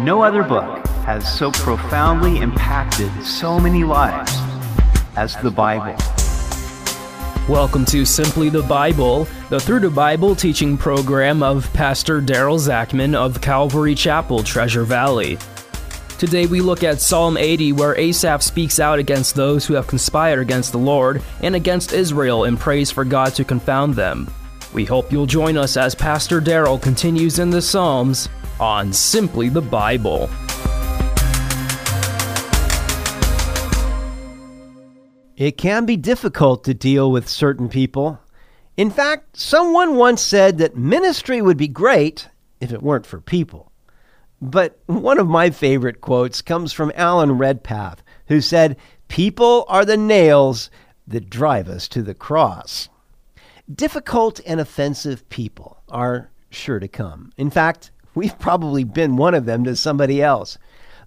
No other book has so profoundly impacted so many lives as the Bible. Welcome to Simply the Bible, the Through the Bible teaching program of Pastor Daryl Zachman of Calvary Chapel, Treasure Valley. Today we look at Psalm 80, where Asaph speaks out against those who have conspired against the Lord and against Israel and prays for God to confound them. We hope you'll join us as Pastor Daryl continues in the Psalms on Simply the Bible. It can be difficult to deal with certain people. In fact, someone once said that ministry would be great if it weren't for people. But one of my favorite quotes comes from Alan Redpath, who said, People are the nails that drive us to the cross. Difficult and offensive people are sure to come. In fact, we've probably been one of them to somebody else.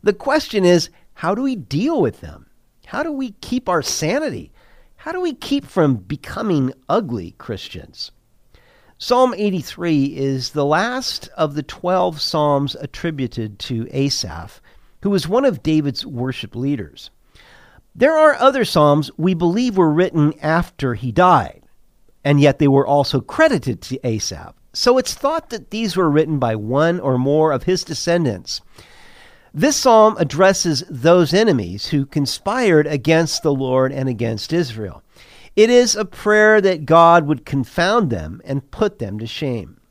The question is, how do we deal with them? How do we keep our sanity? How do we keep from becoming ugly Christians? Psalm 83 is the last of the 12 psalms attributed to Asaph, who was one of David's worship leaders. There are other psalms we believe were written after he died, and yet they were also credited to Asaph. So it's thought that these were written by one or more of his descendants. This psalm addresses those enemies who conspired against the Lord and against Israel. It is a prayer that God would confound them and put them to shame.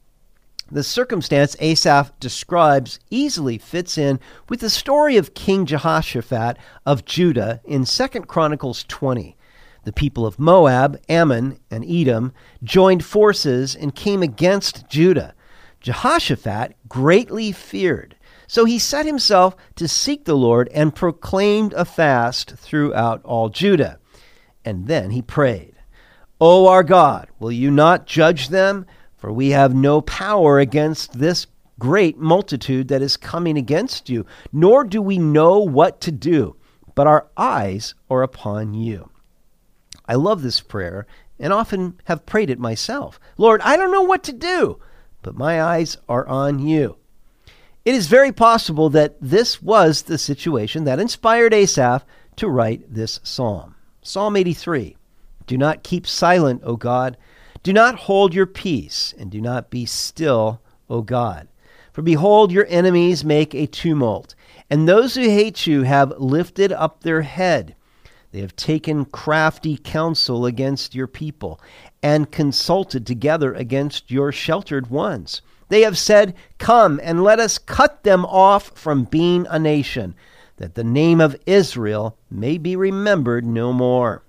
The circumstance Asaph describes easily fits in with the story of King Jehoshaphat of Judah in 2 Chronicles 20. The people of Moab, Ammon, and Edom joined forces and came against Judah. Jehoshaphat greatly feared, so he set himself to seek the Lord and proclaimed a fast throughout all Judah. And then he prayed, O our God, will you not judge them? For we have no power against this great multitude that is coming against you, nor do we know what to do, but our eyes are upon you. I love this prayer and often have prayed it myself. Lord, I don't know what to do, but my eyes are on you. It is very possible that this was the situation that inspired Asaph to write this psalm. Psalm 83 Do not keep silent, O God. Do not hold your peace, and do not be still, O God. For behold, your enemies make a tumult, and those who hate you have lifted up their head. They have taken crafty counsel against your people and consulted together against your sheltered ones. They have said, Come and let us cut them off from being a nation, that the name of Israel may be remembered no more.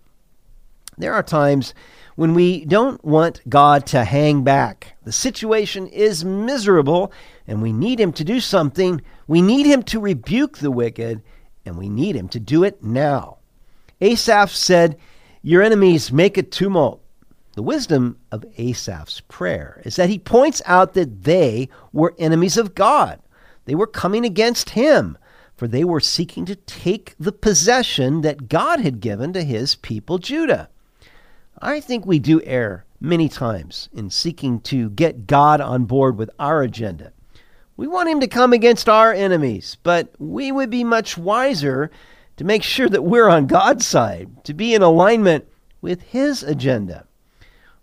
There are times when we don't want God to hang back. The situation is miserable, and we need Him to do something. We need Him to rebuke the wicked, and we need Him to do it now. Asaph said, Your enemies make a tumult. The wisdom of Asaph's prayer is that he points out that they were enemies of God. They were coming against him, for they were seeking to take the possession that God had given to his people Judah. I think we do err many times in seeking to get God on board with our agenda. We want him to come against our enemies, but we would be much wiser to make sure that we're on God's side, to be in alignment with His agenda.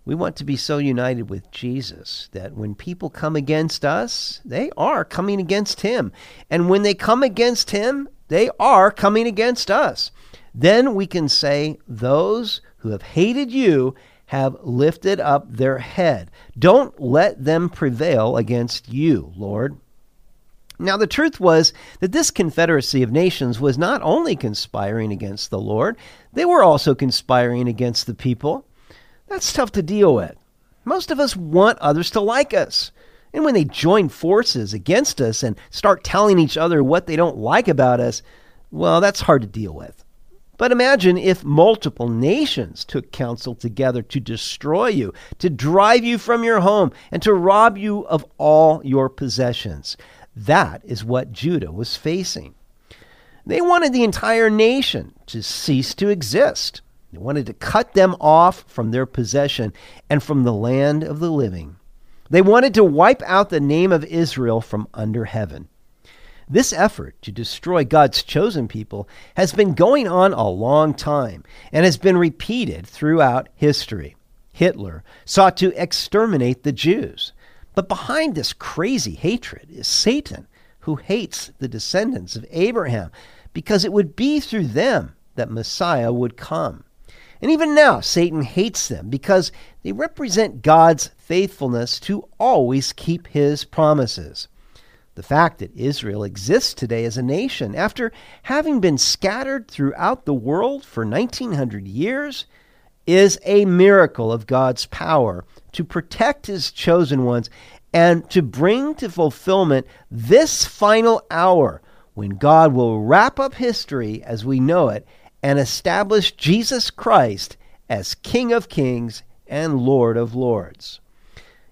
We want to be so united with Jesus that when people come against us, they are coming against Him. And when they come against Him, they are coming against us. Then we can say, Those who have hated you have lifted up their head. Don't let them prevail against you, Lord. Now, the truth was that this confederacy of nations was not only conspiring against the Lord, they were also conspiring against the people. That's tough to deal with. Most of us want others to like us. And when they join forces against us and start telling each other what they don't like about us, well, that's hard to deal with. But imagine if multiple nations took counsel together to destroy you, to drive you from your home, and to rob you of all your possessions. That is what Judah was facing. They wanted the entire nation to cease to exist. They wanted to cut them off from their possession and from the land of the living. They wanted to wipe out the name of Israel from under heaven. This effort to destroy God's chosen people has been going on a long time and has been repeated throughout history. Hitler sought to exterminate the Jews. But behind this crazy hatred is Satan, who hates the descendants of Abraham because it would be through them that Messiah would come. And even now, Satan hates them because they represent God's faithfulness to always keep his promises. The fact that Israel exists today as a nation, after having been scattered throughout the world for 1900 years, is a miracle of God's power to protect his chosen ones and to bring to fulfillment this final hour when God will wrap up history as we know it and establish Jesus Christ as King of Kings and Lord of Lords.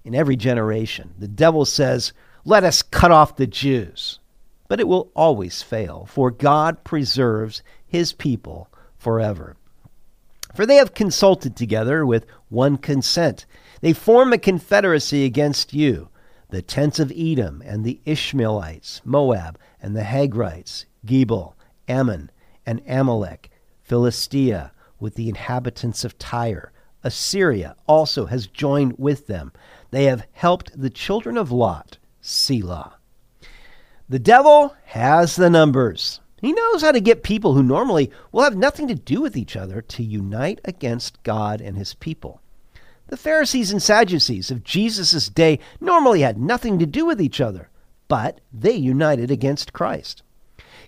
In every generation, the devil says, Let us cut off the Jews. But it will always fail, for God preserves his people forever. For they have consulted together with one consent. They form a confederacy against you, the tents of Edom and the Ishmaelites, Moab and the Hagrites, Gebal, Ammon, and Amalek Philistia with the inhabitants of Tyre. Assyria also has joined with them. They have helped the children of Lot, Selah. The devil has the numbers. He knows how to get people who normally will have nothing to do with each other to unite against God and his people. The Pharisees and Sadducees of Jesus' day normally had nothing to do with each other, but they united against Christ.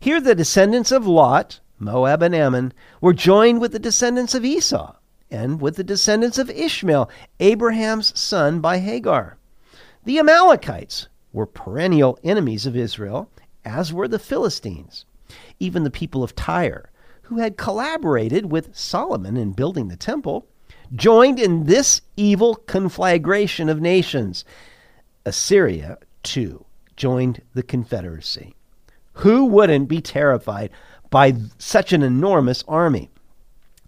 Here, the descendants of Lot, Moab and Ammon, were joined with the descendants of Esau and with the descendants of Ishmael, Abraham's son by Hagar. The Amalekites were perennial enemies of Israel, as were the Philistines. Even the people of Tyre, who had collaborated with Solomon in building the temple, joined in this evil conflagration of nations. Assyria, too, joined the confederacy. Who wouldn't be terrified by such an enormous army.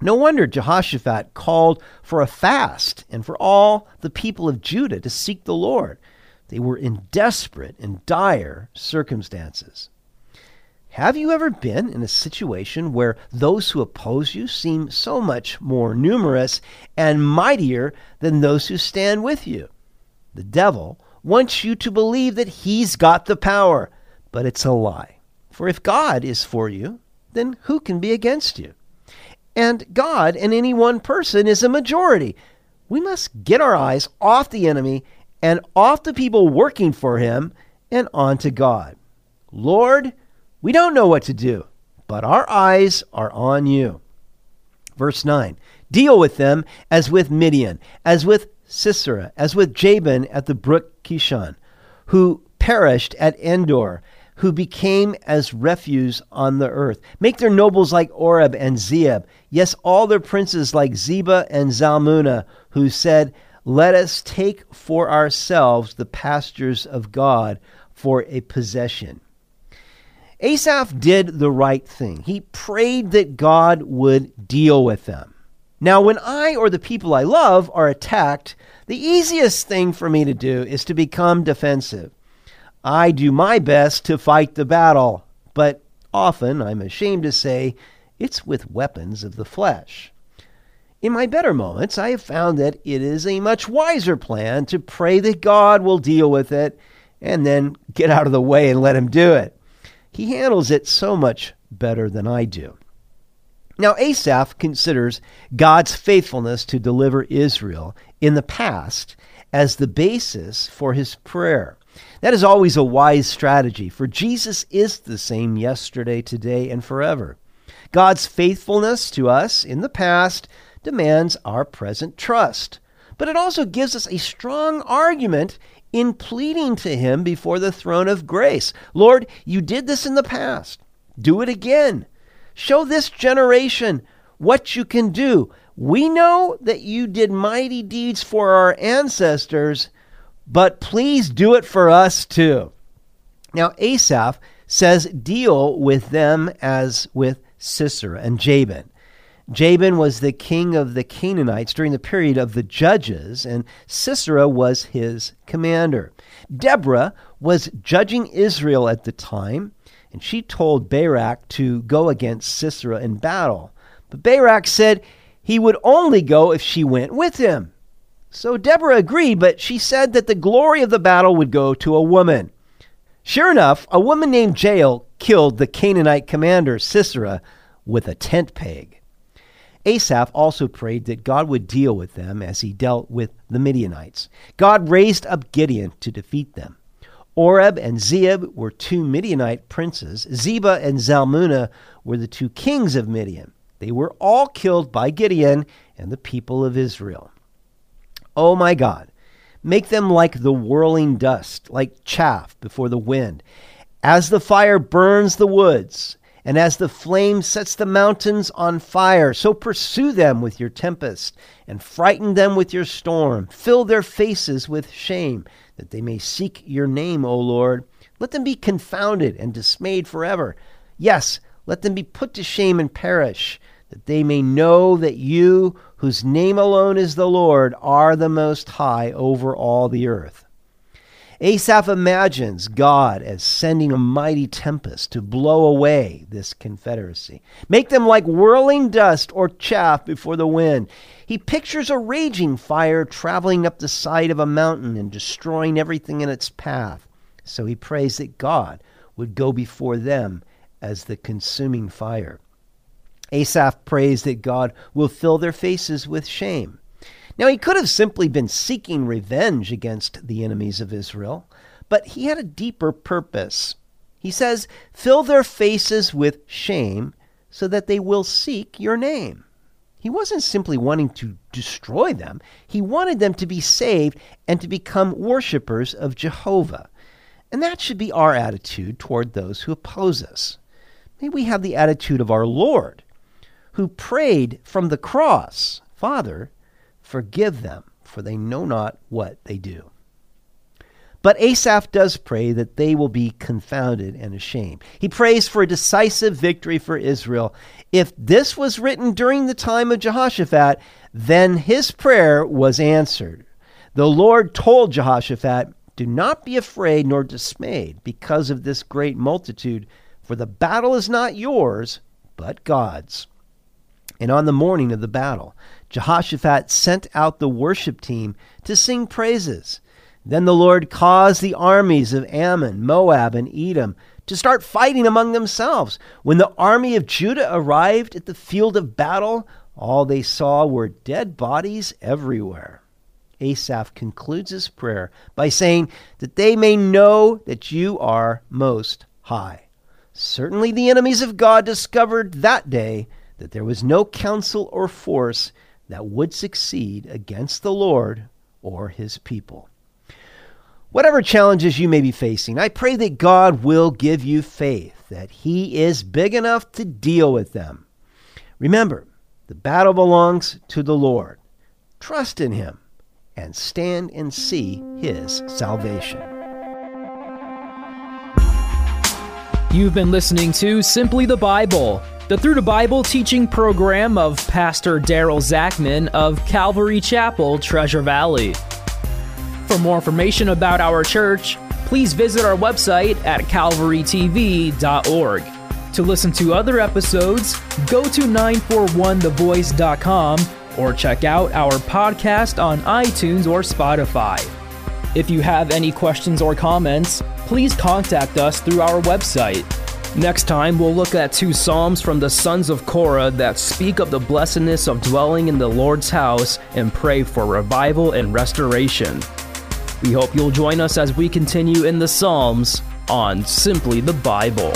No wonder Jehoshaphat called for a fast and for all the people of Judah to seek the Lord. They were in desperate and dire circumstances. Have you ever been in a situation where those who oppose you seem so much more numerous and mightier than those who stand with you? The devil wants you to believe that he's got the power, but it's a lie. For if God is for you, then who can be against you? And God in any one person is a majority. We must get our eyes off the enemy and off the people working for him and onto God. Lord, we don't know what to do, but our eyes are on you. Verse 9 Deal with them as with Midian, as with Sisera, as with Jabin at the brook Kishon, who perished at Endor who became as refuse on the earth. Make their nobles like Oreb and Zeeb, yes, all their princes like Zebah and Zalmunna, who said, Let us take for ourselves the pastures of God for a possession. Asaph did the right thing. He prayed that God would deal with them. Now, when I or the people I love are attacked, the easiest thing for me to do is to become defensive. I do my best to fight the battle, but often, I'm ashamed to say, it's with weapons of the flesh. In my better moments, I have found that it is a much wiser plan to pray that God will deal with it and then get out of the way and let Him do it. He handles it so much better than I do. Now, Asaph considers God's faithfulness to deliver Israel in the past as the basis for his prayer. That is always a wise strategy, for Jesus is the same yesterday, today, and forever. God's faithfulness to us in the past demands our present trust, but it also gives us a strong argument in pleading to Him before the throne of grace. Lord, you did this in the past. Do it again. Show this generation what you can do. We know that you did mighty deeds for our ancestors but please do it for us too. Now, Asaph says, deal with them as with Sisera and Jabin. Jabin was the king of the Canaanites during the period of the judges, and Sisera was his commander. Deborah was judging Israel at the time. and she told Barak to go against Sisera in battle. But Barak said he would only go if she went with him. So Deborah agreed, but she said that the glory of the battle would go to a woman. Sure enough, a woman named Jael killed the Canaanite commander Sisera with a tent peg. Asaph also prayed that God would deal with them as he dealt with the Midianites. God raised up Gideon to defeat them. Oreb and Zeeb were two Midianite princes. Zebah and Zalmunna were the two kings of Midian. They were all killed by Gideon and the people of Israel. Oh my God, make them like the whirling dust, like chaff before the wind. As the fire burns the woods, and as the flame sets the mountains on fire, so pursue them with your tempest, and frighten them with your storm. Fill their faces with shame, that they may seek your name, O Lord. Let them be confounded and dismayed forever. Yes, let them be put to shame and perish, that they may know that you, whose name alone is the Lord, are the Most High over all the earth. Asaph imagines God as sending a mighty tempest to blow away this confederacy, make them like whirling dust or chaff before the wind. He pictures a raging fire traveling up the side of a mountain and destroying everything in its path. So he prays that God would go before them as the consuming fire. Asaph prays that God will fill their faces with shame. Now, he could have simply been seeking revenge against the enemies of Israel, but he had a deeper purpose. He says, Fill their faces with shame so that they will seek your name. He wasn't simply wanting to destroy them, he wanted them to be saved and to become worshippers of Jehovah. And that should be our attitude toward those who oppose us. May we have the attitude of our Lord, who prayed from the cross Father, Forgive them, for they know not what they do. But Asaph does pray that they will be confounded and ashamed. He prays for a decisive victory for Israel. If this was written during the time of Jehoshaphat, then his prayer was answered. The Lord told Jehoshaphat, Do not be afraid nor dismayed because of this great multitude, for the battle is not yours, but God's. And on the morning of the battle, Jehoshaphat sent out the worship team to sing praises. Then the Lord caused the armies of Ammon, Moab, and Edom to start fighting among themselves. When the army of Judah arrived at the field of battle, all they saw were dead bodies everywhere. Asaph concludes his prayer by saying that they may know that you are most high. Certainly, the enemies of God discovered that day that there was no counsel or force that would succeed against the Lord or his people. Whatever challenges you may be facing, I pray that God will give you faith that He is big enough to deal with them. Remember, the battle belongs to the Lord. Trust in Him and stand and see His salvation. You've been listening to Simply the Bible the Through the Bible teaching program of Pastor Daryl Zachman of Calvary Chapel, Treasure Valley. For more information about our church, please visit our website at calvarytv.org. To listen to other episodes, go to 941thevoice.com or check out our podcast on iTunes or Spotify. If you have any questions or comments, please contact us through our website Next time, we'll look at two Psalms from the sons of Korah that speak of the blessedness of dwelling in the Lord's house and pray for revival and restoration. We hope you'll join us as we continue in the Psalms on Simply the Bible.